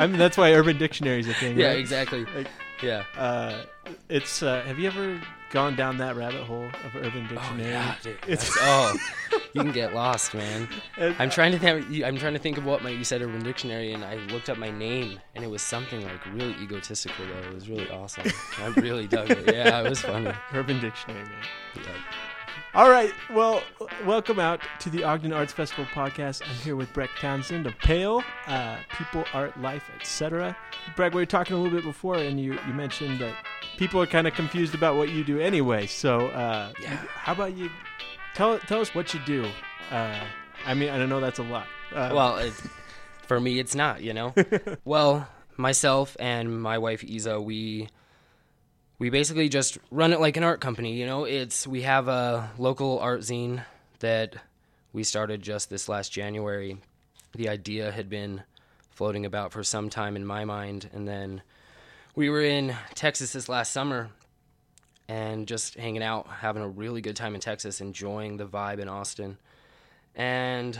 I mean, that's why Urban Dictionary is a thing. yeah, right? exactly. Like- yeah. Uh, it's. Uh, have you ever gone down that rabbit hole of Urban Dictionary? Oh yeah, dude. It's- oh, you can get lost, man. And- I'm trying to think. I'm trying to think of what my you said Urban Dictionary, and I looked up my name, and it was something like really egotistical. Though it was really awesome. I really dug it. Yeah, it was funny. Urban Dictionary, man. Yeah. All right. Well, welcome out to the Ogden Arts Festival podcast. I'm here with Breck Townsend of Pale, uh, People, Art, Life, etc. Breck, we were talking a little bit before, and you, you mentioned that people are kind of confused about what you do anyway. So, uh, Yeah. how about you tell tell us what you do? Uh, I mean, I know that's a lot. Uh, Well, it, for me, it's not. You know. well, myself and my wife Isa, we we basically just run it like an art company. You know, it's we have a local art zine that we started just this last January. The idea had been floating about for some time in my mind, and then we were in Texas this last summer and just hanging out, having a really good time in Texas, enjoying the vibe in Austin. And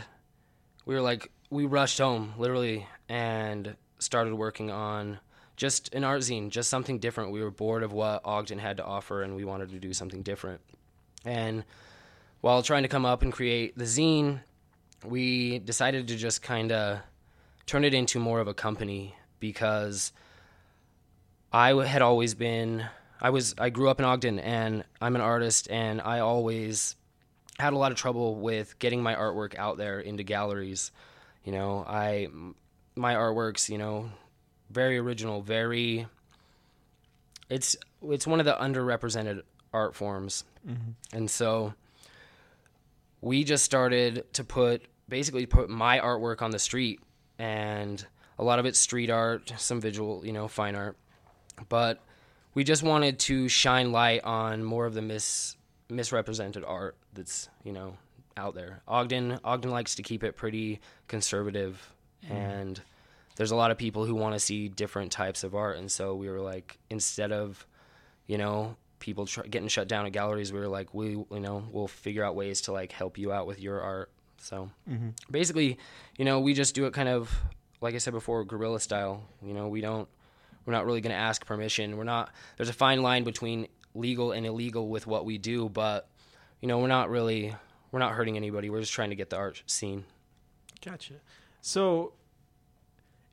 we were like, we rushed home literally and started working on just an art zine, just something different. We were bored of what Ogden had to offer and we wanted to do something different. And while trying to come up and create the zine, we decided to just kind of turn it into more of a company because I had always been I was I grew up in Ogden and I'm an artist and I always had a lot of trouble with getting my artwork out there into galleries. You know, I my artworks, you know, very original, very it's it's one of the underrepresented art forms. Mm-hmm. And so we just started to put basically put my artwork on the street and a lot of it's street art, some visual, you know, fine art. But we just wanted to shine light on more of the mis misrepresented art that's, you know, out there. Ogden Ogden likes to keep it pretty conservative mm-hmm. and there's a lot of people who want to see different types of art and so we were like instead of you know people tr- getting shut down at galleries we were like we you know we'll figure out ways to like help you out with your art so. Mm-hmm. Basically you know we just do it kind of like i said before guerrilla style you know we don't we're not really going to ask permission we're not there's a fine line between legal and illegal with what we do but you know we're not really we're not hurting anybody we're just trying to get the art seen Gotcha. So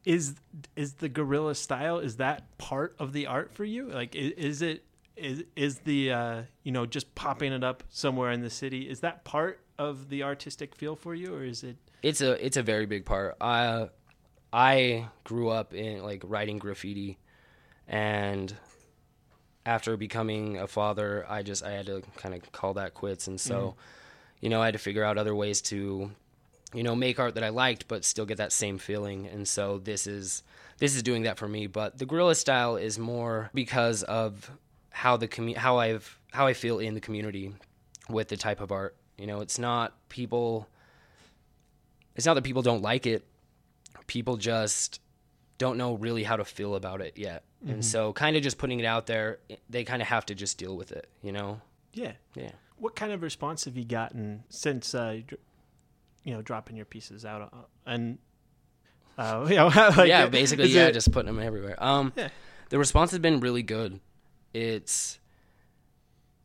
is is the guerrilla style is that part of the art for you? Like is, is it is is the uh, you know just popping it up somewhere in the city is that part of the artistic feel for you or is it it's a it's a very big part. I I grew up in like writing graffiti, and after becoming a father, I just I had to kind of call that quits, and so you know I had to figure out other ways to you know make art that I liked but still get that same feeling, and so this is this is doing that for me. But the guerrilla style is more because of how the commu- how I've how I feel in the community with the type of art. You know, it's not people it's not that people don't like it. People just don't know really how to feel about it yet. And so kind of just putting it out there they kind of have to just deal with it you know? Yeah. Yeah. What kind of response have you gotten since uh, you know dropping your pieces out uh, and uh, you know, like, yeah basically yeah it- just putting them everywhere. Um Yeah. the response has been really good. It's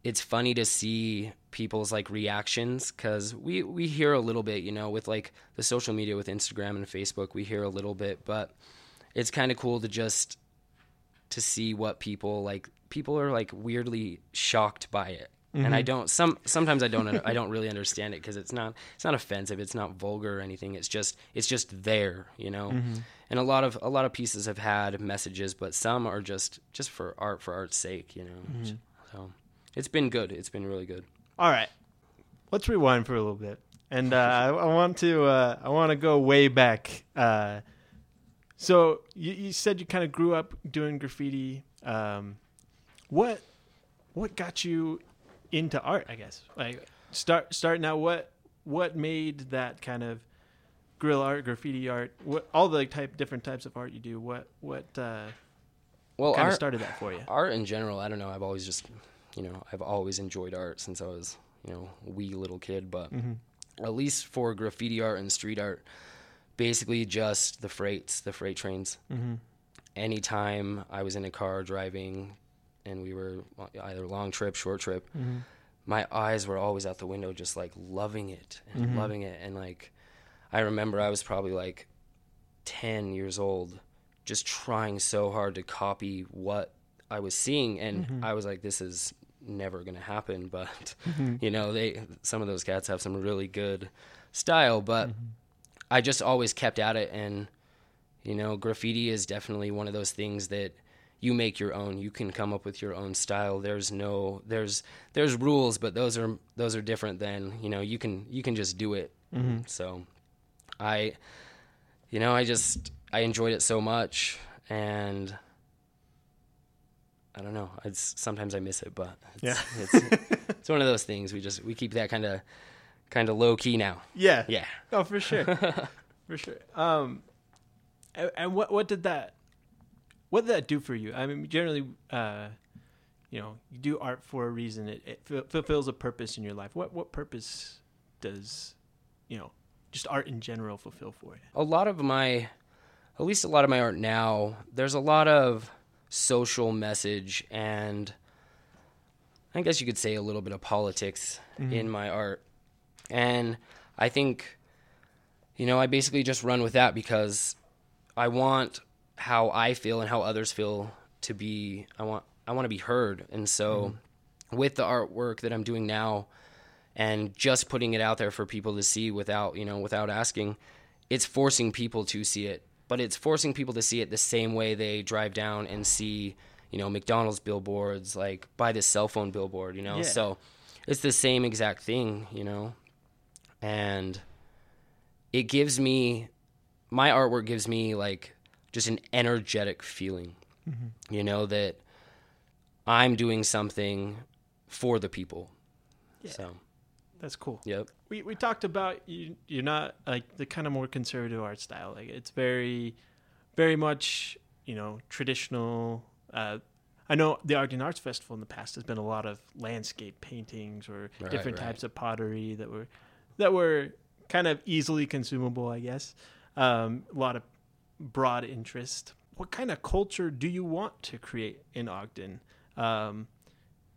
it's funny to see people's like reactions because we we hear a little bit you know with like the social media with instagram and facebook we hear a little bit but it's kind of cool to just to see what people like people are like weirdly shocked by it and i don't some sometimes i don't i don't really understand it because it's not it's not offensive it's not vulgar or anything it's just it's just there you know? And a lot of a lot of pieces have had messages but some are just just for art for art's sake you know? So it's been good it's been really good. All right, let's rewind for a little bit, and uh, I, I want to uh, I want to go way back. Uh, so you, you said you kind of grew up doing graffiti. Um, what what got you into art? I guess like start starting out. What what made that kind of grill art, graffiti art, what all the type different types of art you do? What what uh, well kind of started that for you? art in general i don't know i've always just you know i've always enjoyed art since i was you know wee little kid but Mm-hmm. at least for graffiti art and street art basically just the freights, the freight trains. Mm-hmm. Anytime I was in a car driving and we were either long trip, short trip, Mm-hmm. my eyes were always out the window just like loving it and Mhm. loving it and like I remember I was probably like 10 years old just trying so hard to copy what I was seeing and Mhm. I was like this is never going to happen but Mm-hmm. you know they some of those cats have some really good style but Mm-hmm. I just always kept at it and you know graffiti is definitely one of those things that you make your own you can come up with your own style there's no there's there's rules but those are those are different than you know you can you can just do it Mm-hmm. so i you know i just i enjoyed it so much and i don't know it's sometimes i miss it but it's, Yeah. it's, it's one of those things we just we keep that kind of kind of low key now Yeah. yeah Oh, for sure, for sure. Um, and, and what what did that what did that do for you? I mean, generally, uh, you know, you do art for a reason. It, it fu- fulfills a purpose in your life. What what purpose does you know just art in general fulfill for you? a lot of my at least a lot of my art now there's a lot of social message and i guess you could say a little bit of politics in my art and i think you know i basically just run with that because i want how i feel and how others feel to be i want i want to be heard. And so mm-hmm. with the artwork that i'm doing now and just putting it out there for people to see without you know without asking it's forcing people to see it. But it's forcing people to see it the same way they drive down and see you know mcdonald's billboards like buy this cell phone billboard you know? Yeah. so it's the same exact thing you know? And it gives me my artwork gives me like just an energetic feeling you know that i'm doing something for the people Yeah. so That's cool. yep We we talked about you. You're not like the kind of more conservative art style. Like it's very, very much you know traditional. Uh, I know the Ogden Arts Festival in the past has been a lot of landscape paintings or Right, different right. types of pottery that were that were kind of easily consumable. I guess um, a lot of broad interest. What kind of culture do you want to create in Ogden? Um,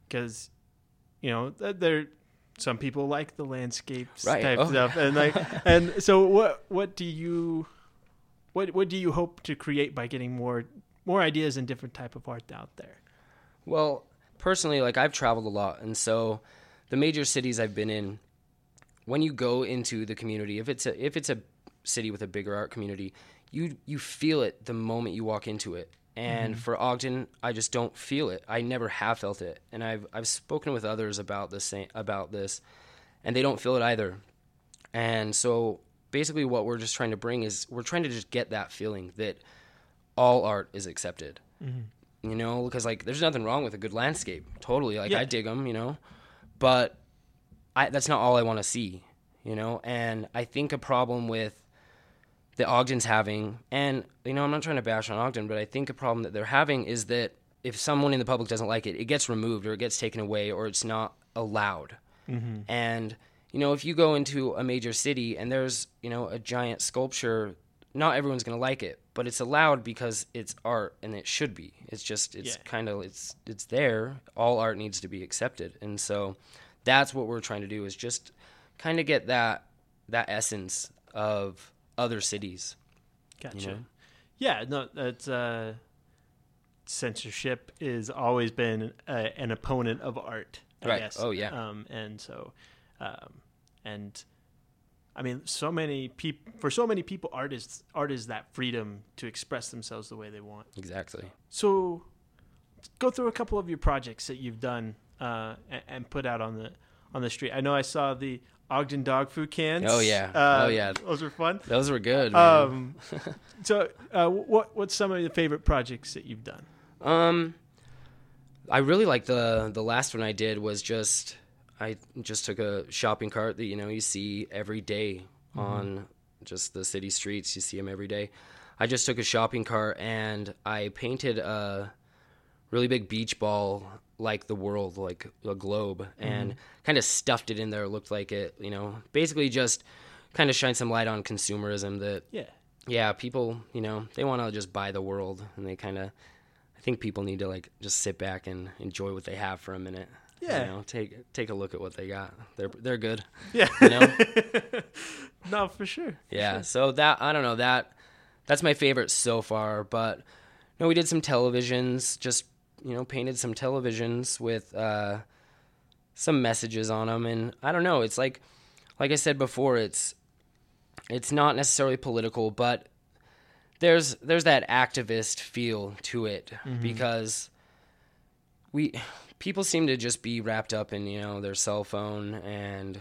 because you know there some people like the landscapes Right. type Oh. stuff and like and so what what do you what what do you hope to create by getting more more ideas and different type of art out there Well, personally, like I've traveled a lot, and so the major cities I've been in, when you go into the community, if it's a if it's a city with a bigger art community, you you feel it the moment you walk into it. And mm-hmm. for Ogden, I just don't feel it. I never have felt it, and I've I've spoken with others about the same about this, and they don't feel it either. And so basically, what we're just trying to bring is we're trying to just get that feeling that all art is accepted mm-hmm. you know because like there's nothing wrong with a good landscape totally like Yeah. i dig them you know but i that's not all i want to see you know and i think a problem with the ogden's having and you know i'm not trying to bash on ogden but i think a problem that they're having is that if someone in the public doesn't like it it gets removed or it gets taken away or it's not allowed. Mm-hmm. And you know if you go into a major city and there's you know a giant sculpture not everyone's going to like it but it's allowed because it's art and it should be. It's just it's Yeah. kind of it's it's there. All art needs to be accepted. And so that's what we're trying to do is just kind of get that that essence of other cities gotcha know? yeah no that's uh censorship is always been a, an opponent of art I Right. guess. Oh, yeah. um and so um and I mean, so many people for so many people, artists art is that freedom to express themselves the way they want. exactly So, go through a couple of your projects that you've done uh, and, and put out on the on the street. I know I saw the Ogden dog food cans. Oh, yeah. Uh, Oh, yeah. those were fun. those were good. Um, so, uh, what what's some of your favorite projects that you've done? Um, I really like the the last one I did was just I just took a shopping cart that you know you see every day on just the city streets. You see them every day. I just took a shopping cart and I painted a really big beach ball like the world, like a globe, and mm-hmm. kind of stuffed it in there. Looked like it, you know, basically just kind of shine some light on consumerism that Yeah. yeah, people, you know, they want to just buy the world and they kind of I think people need to like just sit back and enjoy what they have for a minute. Yeah. You know, take take a look at what they got. They're they're good. Yeah. You know? no, for sure. for Yeah. sure. So that I don't know that that's my favorite so far. But no, we did some televisions. Just you know, painted some televisions with uh, some messages on them, and I don't know. It's like like I said before. It's it's not necessarily political, but there's there's that activist feel to it because we people seem to just be wrapped up in you know their cell phone and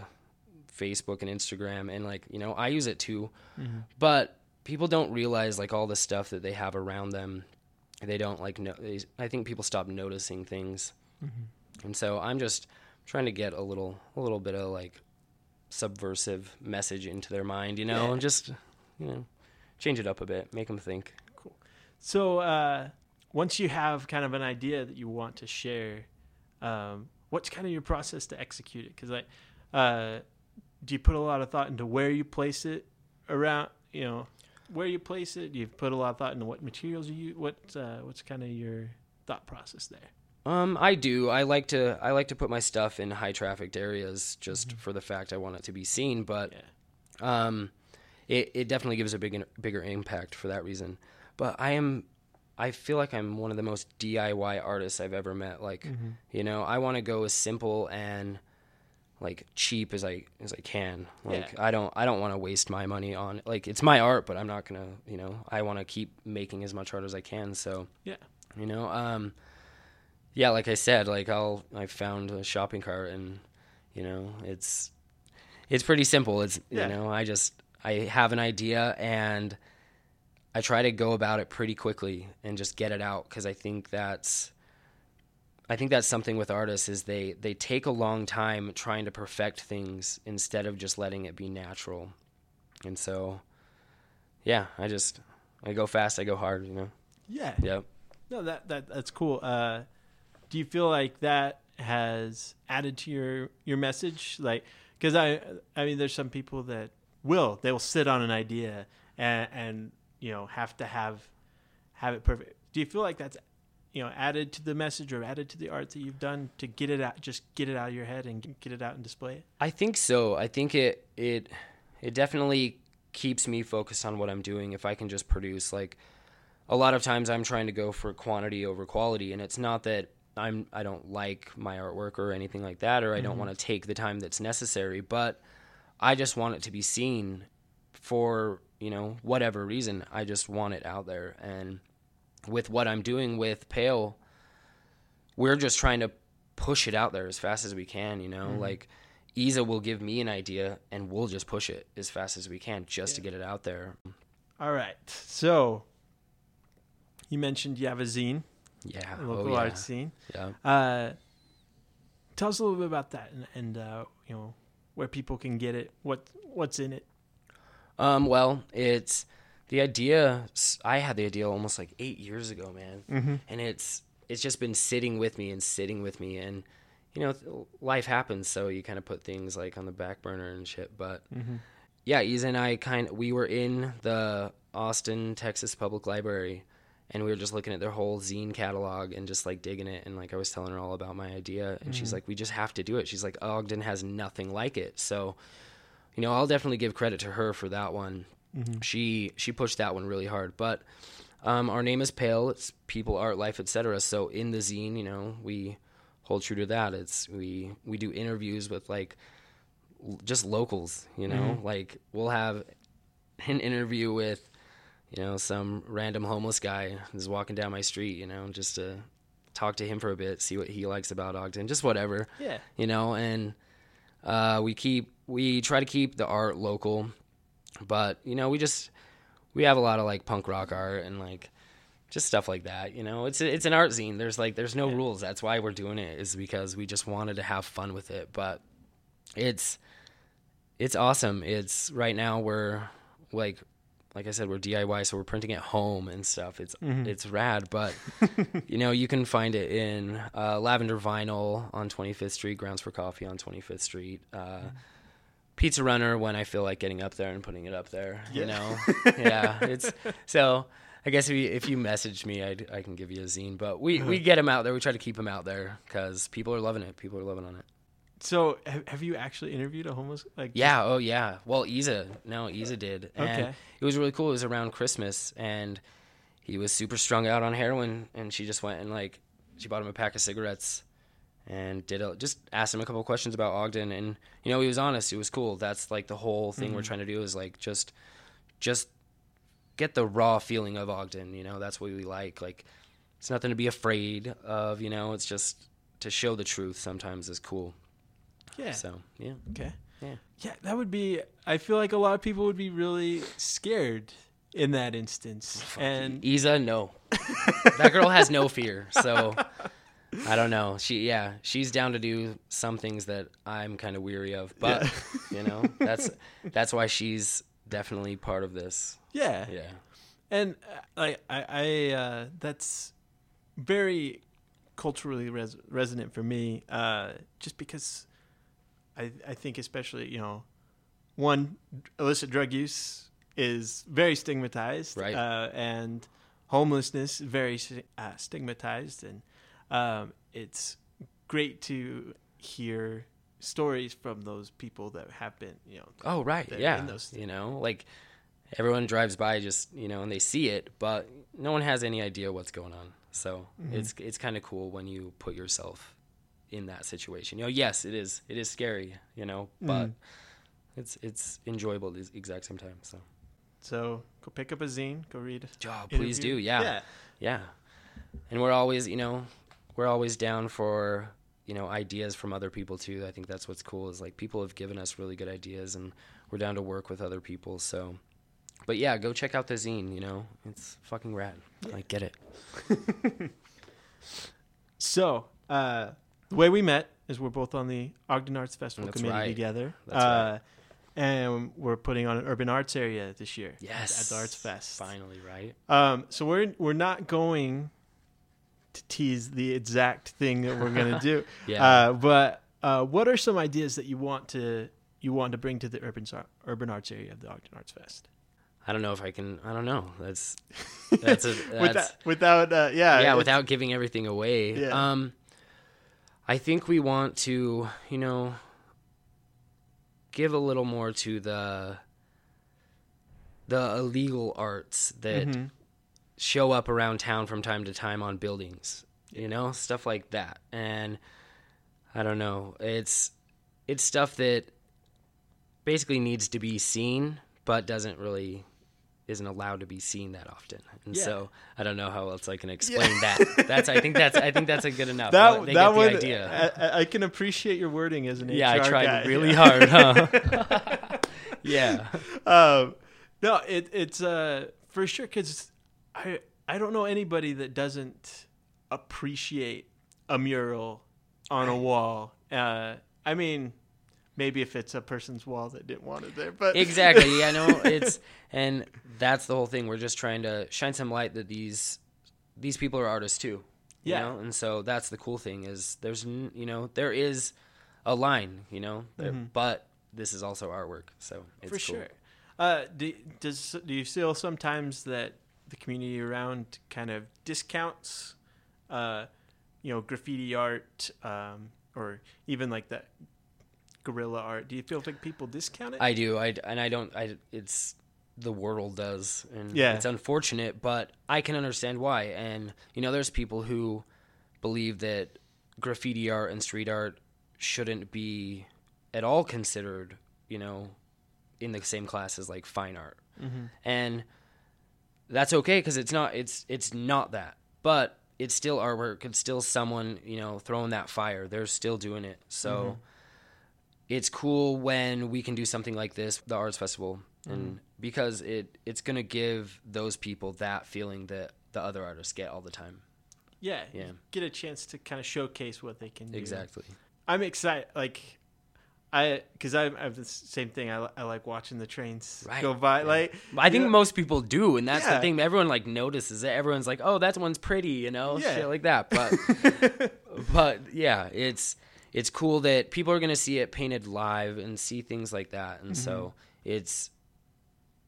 Facebook and Instagram and like you know I use it too, but people don't realize like all the stuff that they have around them. They don't like no. They, I think people stop noticing things, and so I'm just trying to get a little a little bit of like subversive message into their mind, you know, Yeah. and just you know change it up a bit, make them think. Cool. So uh, once you have kind of an idea that you want to share, um, what's kind of your process to execute it? Because like, uh, do you put a lot of thought into where you place it around? You know, where you place it. Do you put a lot of thought into what materials you use? What uh, what's kind of your thought process there? Um, I do. I like to. I like to put my stuff in high trafficked areas just for the fact I want it to be seen. But um, it it definitely gives a big bigger impact for that reason. But I am. I feel like I'm one of the most DIY artists I've ever met. Like, you know, I want to go as simple and like cheap as I as I can. Like, Yeah. I don't I don't want to waste my money on like it's my art, but I'm not gonna. You know, I want to keep making as much art as I can. So Yeah. you know um yeah like i said like i'll i found a shopping cart and you know it's it's pretty simple it's Yeah. you know i just i have an idea and i try to go about it pretty quickly and just get it out because i think that's i think that's something with artists is they they take a long time trying to perfect things instead of just letting it be natural and so yeah i just i go fast i go hard you know Yeah. yep No, that that that's cool. Uh, do you feel like that has added to your your message? Like, because I I mean, there's some people that will they will sit on an idea and and you know have to have have it perfect. Do you feel like that's you know added to the message or added to the art that you've done to get it out, just get it out of your head and get it out and display it? I think so. I think it it it definitely keeps me focused on what I'm doing if I can just produce like a lot of times I'm trying to go for quantity over quality and it's not that I'm I don't like my artwork or anything like that or I don't mm-hmm. want to take the time that's necessary, but I just want it to be seen for, you know, whatever reason. I just want it out there and with what I'm doing with Pale we're just trying to push it out there as fast as we can, you know? Like Isa will give me an idea and we'll just push it as fast as we can just to get it out there. All right. So you mentioned you have a zine, Yeah. a local oh, yeah. art scene. Yeah. Uh, tell us a little bit about that and, and uh, you know where people can get it, what what's in it. Um, well, it's the idea. I had the idea almost like eight years ago, man, Mm-hmm. and it's it's just been sitting with me and sitting with me, and you know, life happens, so you kind of put things like on the back burner and shit. But Mm-hmm. yeah, Isa and I kind we were in the Austin, Texas Public Library, and we were just looking at their whole zine catalog and just like digging it. And like I was telling her all about my idea, and she's like, "We just have to do it." She's like, "Ogden has nothing like it." So, you know, I'll definitely give credit to her for that one. She she pushed that one really hard. But um, our name is Pale. It's people, art, life, etc. So in the zine, you know, we hold true to that. It's we we do interviews with like just locals. You know, like we'll have an interview with you know some random homeless guy who's walking down my street. You know, just to talk to him for a bit, see what he likes about Ogden, just whatever Yeah. you know and uh, we keep we try to keep the art local but you know we just we have a lot of like punk rock art and like just stuff like that you know? It's it's an art zine. There's like there's no rules. That's why we're doing it is because we just wanted to have fun with it. But it's it's awesome. It's right now we're like like I said, we're DIY, so we're printing at home and stuff. It's it's rad, but you know you can find it in uh, Lavender Vinyl on 25th Street, Grounds for Coffee on 25th Street, uh, pizza runner when I feel like getting up there and putting it up there. You know, yeah. It's so. I guess if you, if you message me, I, I can give you a zine. But we, we get them out there. We try to keep them out there because people are loving it. People are loving on it. So have, have you actually interviewed a homeless? Like Yeah. Oh, yeah. Well, Isa. No, Isa did. And Okay. It was really cool. It was around Christmas, and he was super strung out on heroin, and she just went and like she bought him a pack of cigarettes, and did a, just asked him a couple questions about Ogden, and you know he was honest. It was cool. That's like the whole thing we're mm-hmm. trying to do is like just just get the raw feeling of Ogden. You know, that's what we like. Like it's nothing to be afraid of. You know, it's just to show the truth. Sometimes is cool. Yeah. So yeah. Okay. Yeah. Yeah, that would be. I feel like a lot of people would be really scared in that instance, and Isa, no. that girl has no fear. So I don't know. She yeah, she's down to do some things that I'm kind of weary of. But you know, that's that's why she's definitely part of this. yeah, Yeah. and uh, like I, I uh, that's very culturally res- resonant for me. Uh, just because I, I think especially you know, one illicit drug use is very stigmatized, Right. Uh, and homelessness very uh, stigmatized, and um, it's great to hear stories from those people that have been, you know, Oh right. Yeah. in those- You know, like everyone drives by just, you know, and they see it, but no one has any idea what's going on. So, it's it's kind of cool when you put yourself in that situation. You know, yes, it is it is scary, you know, but it's it's enjoyable at the exact same time. So, So go pick up a zine, go read. oh, please interview. do. Yeah. Yeah. Yeah. And we're always, you know, we're always down for, you know, ideas from other people too. I think that's what's cool is like people have given us really good ideas and we're down to work with other people. So, but yeah, go check out the zine, you know, it's fucking rad. Like, get it. So uh, the way we met is we're both on the Ogden Arts Festival That's committee right. together. That's uh, right. And we're putting on an urban arts area this year. at- Yes. At the Arts Fest. Finally, right? Um, so we're we're not going to tease the exact thing that we're gonna do. Yeah. Uh, but uh, what are some ideas that you want to you want to bring to the urban urban arts area of the Ogden Arts Fest? I don't know if I can, I don't know. That's, that's a, that's, without without uh, yeah yeah, without giving everything away. Yeah. Um, I think we want to, you know, give a little more to the the illegal arts that Mhm. Show up around town from time to time on buildings. You know, stuff like that. And I don't know. It's it's stuff that basically needs to be seen but doesn't really isn't allowed to be seen that often. And Yeah. so I don't know how else I can explain that. That's I think that's I think that's a good enough. that they that get the one idea. I, I- I can appreciate your wording as an yeah, HR I tried guy. really Yeah. hard, huh? yeah. um, no, it, it's uh, for sure because I I don't know anybody that doesn't appreciate a mural on a wall. Uh, I mean, maybe if it's a person's wall that didn't want it there, but exactly yeah no it's and that's the whole thing we're just trying to shine some light that these these people are artists too you Yeah. know and so that's the cool thing is there's you know there is a line you know there, but this is also artwork so it's for cool. sure. Uh, do, does do you feel sometimes that the community around kind of discounts, uh, you know, graffiti art, um, or even like that guerrilla art? Do you feel like people discount it? i do i and i don't i it's the world does and Yeah. it's unfortunate but i can understand why and you know there's people who believe that graffiti art and street art shouldn't be at all considered you know in the same class as like fine art and that's okay because it's not it's it's not that. But it's still artwork it's still someone you know throwing that fire. They're still doing it. So mm-hmm. it's cool when we can do something like this the arts festival. Mm-hmm. And because it it's gonna give those people that feeling that the other artists get all the time. Yeah, Yeah. Get a chance to kind of showcase what they can do. exactly. I'm excited. Like, I because I, I have the same thing. I, I like watching the trains Right, go by. yeah. Like, I think know- most people do, and that's Yeah. the thing. Everyone like notices it. Everyone's like, "Oh, that one's pretty," you know, Yeah. shit like that. But, but yeah, it's it's cool that people are going to see it painted live and see things like that and so it's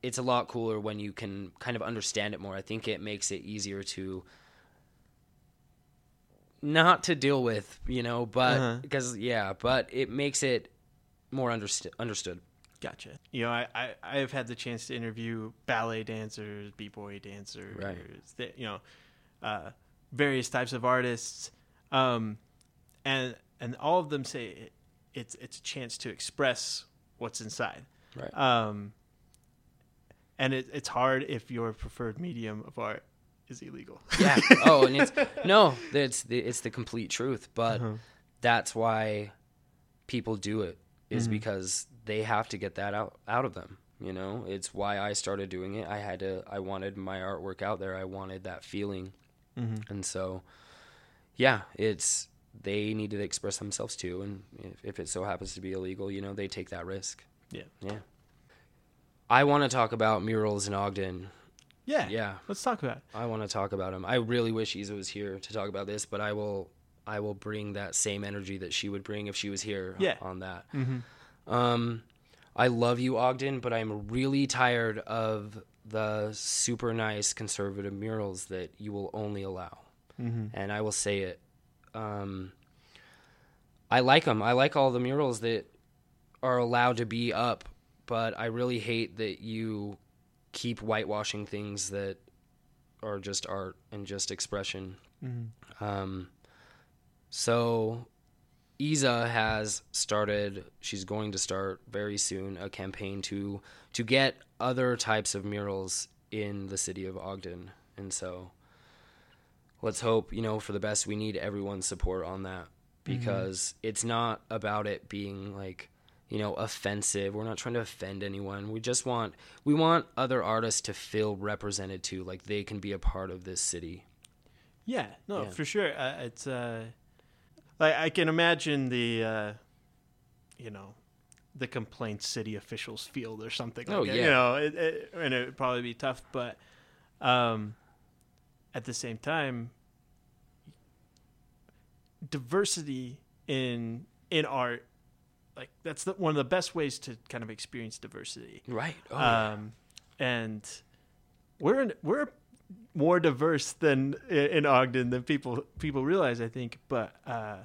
it's a lot cooler when you can kind of understand it more i think it makes it easier to not to deal with you know but Uh-huh. because yeah but it makes it more understood understood Gotcha. You know, I, I, I have had the chance to interview ballet dancers, b-boy dancers, Right. th- you know, uh, various types of artists, um, and and all of them say it, it's it's a chance to express what's inside. right Um, and it, it's hard if your preferred medium of art is illegal. yeah oh and it's no it's the it's the complete truth but Uh-huh. that's why people do it is Mhm. because they have to get that out out of them you know it's why i started doing it i had to i wanted my artwork out there i wanted that feeling Mhm. and so yeah it's they need to express themselves too and if, if it so happens to be illegal you know they take that risk Yeah. yeah i want to talk about murals in ogden Yeah. yeah Let's talk about it. I want to talk about him. I really wish Isa was here to talk about this, but I will I will bring that same energy that she would bring if she was here Yeah. on that. Mm-hmm. Um I love you Ogden, but I'm really tired of the super nice conservative murals that you will only allow. Mm-hmm. And I will say it um I like them. I like all the murals that are allowed to be up, but I really hate that you keep whitewashing things that are just art and just expression. Mm-hmm. Um, so Isa has started. She's going to start very soon a campaign to to get other types of murals in the city of Ogden, and so let's hope you know for the best. We need everyone's support on that because it's not about it being like you know offensive we're not trying to offend anyone we just want we want other artists to feel represented too like they can be a part of this city Yeah, no, Yeah. for sure. Uh, it's uh, like I can imagine the, uh, you know, the complaints city officials field or something. Oh, like that. yeah. you know, it, it, and it would probably be tough, but um, at the same time, diversity in in art, like that's the, one of the best ways to kind of experience diversity right oh, yeah. um, and we're in, we're more diverse than in Ogden than people people realize. I think, but uh,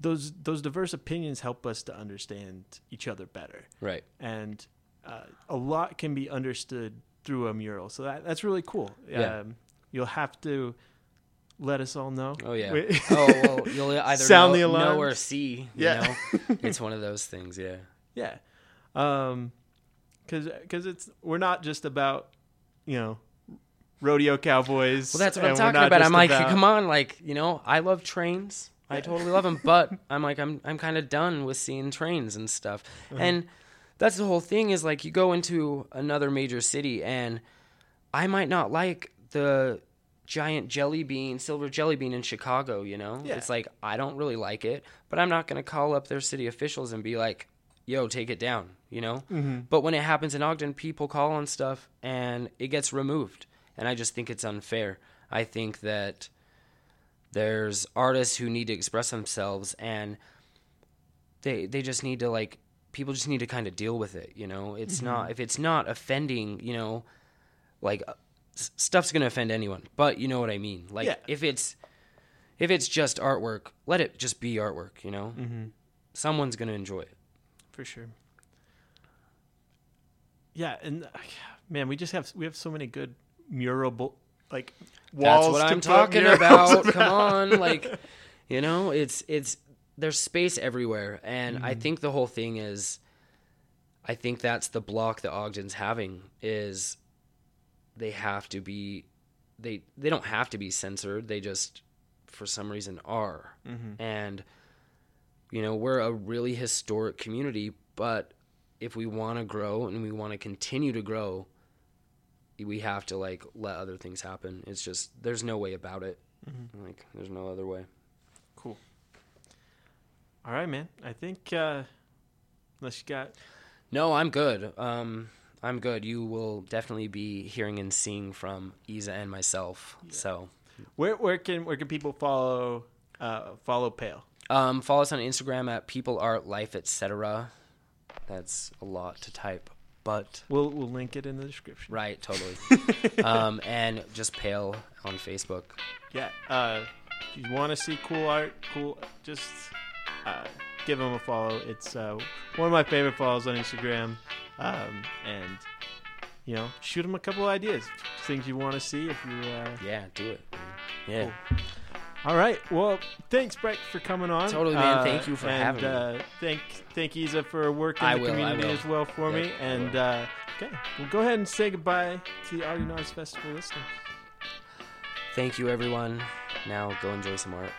those those diverse opinions help us to understand each other better, right and uh, a lot can be understood through a mural. So that that's really cool. Yeah. Um, you'll have to let us all know. oh yeah oh well you'll either Sound know, the know or see you Yeah. know it's one of those things yeah Yeah. Um, cause, cause it's, we're not just about, you know, rodeo cowboys. well that's what i'm talking about i'm like come on like you know i love trains i totally love them but i'm like i'm i'm kind of done with seeing trains and stuff Uh-huh. and that's the whole thing is like you go into another major city and i might not like the giant jelly bean silver jelly bean in chicago you know Yeah. it's like i don't really like it but i'm not going to call up their city officials and be like yo take it down you know Mhm. but when it happens in ogden people call on stuff and it gets removed and i just think it's unfair i think that there's artists who need to express themselves and they they just need to like people just need to kind of deal with it you know it's not if it's not offending you know like uh, stuff's going to offend anyone but you know what i mean like Yeah. if it's if it's just artwork let it just be artwork you know Mm-hmm. someone's going to enjoy it For sure. Yeah. And uh, man, we just have, we have so many good mural, like walls. That's what I'm talking about. Come on, like you know, it's it's there's space everywhere, and I think the whole thing is, I think that's the block that Ogden's having is, they have to be, they they don't have to be censored. They just, for some reason, are, Mhm. and you know we're a really historic community, but if we want to grow and we want to continue to grow we have to like let other things happen. It's just there's no way about it. Mhm. Like there's no other way. Cool. All right, man. I think, uh, unless you got, No, I'm good. Um, I'm good. You will definitely be hearing and seeing from Isa and myself. So where, where can, where can people follow, uh, follow Pale? Um, follow us on Instagram at People Art Life, etc. That's a lot to type, but We'll we'll link it in the description. right, totally. um, and just Pale on Facebook. Yeah. Uh, if you want to see cool art, cool, just uh, give them a follow. It's uh, one of my favorite follows on Instagram. Um, and you know, shoot them a couple ideas, things you want to see. If you. Uh... Yeah, do it. Yeah. Cool. All right. Well, thanks, Breck, for coming on. Totally, man. Uh, Thank you for and, having me. uh, Thank, thank Isa for working I the will, community as well for me. Yep, I And uh, okay, well, go ahead and say goodbye to the Artie Arts Festival listeners. Thank you, everyone. Now go enjoy some art.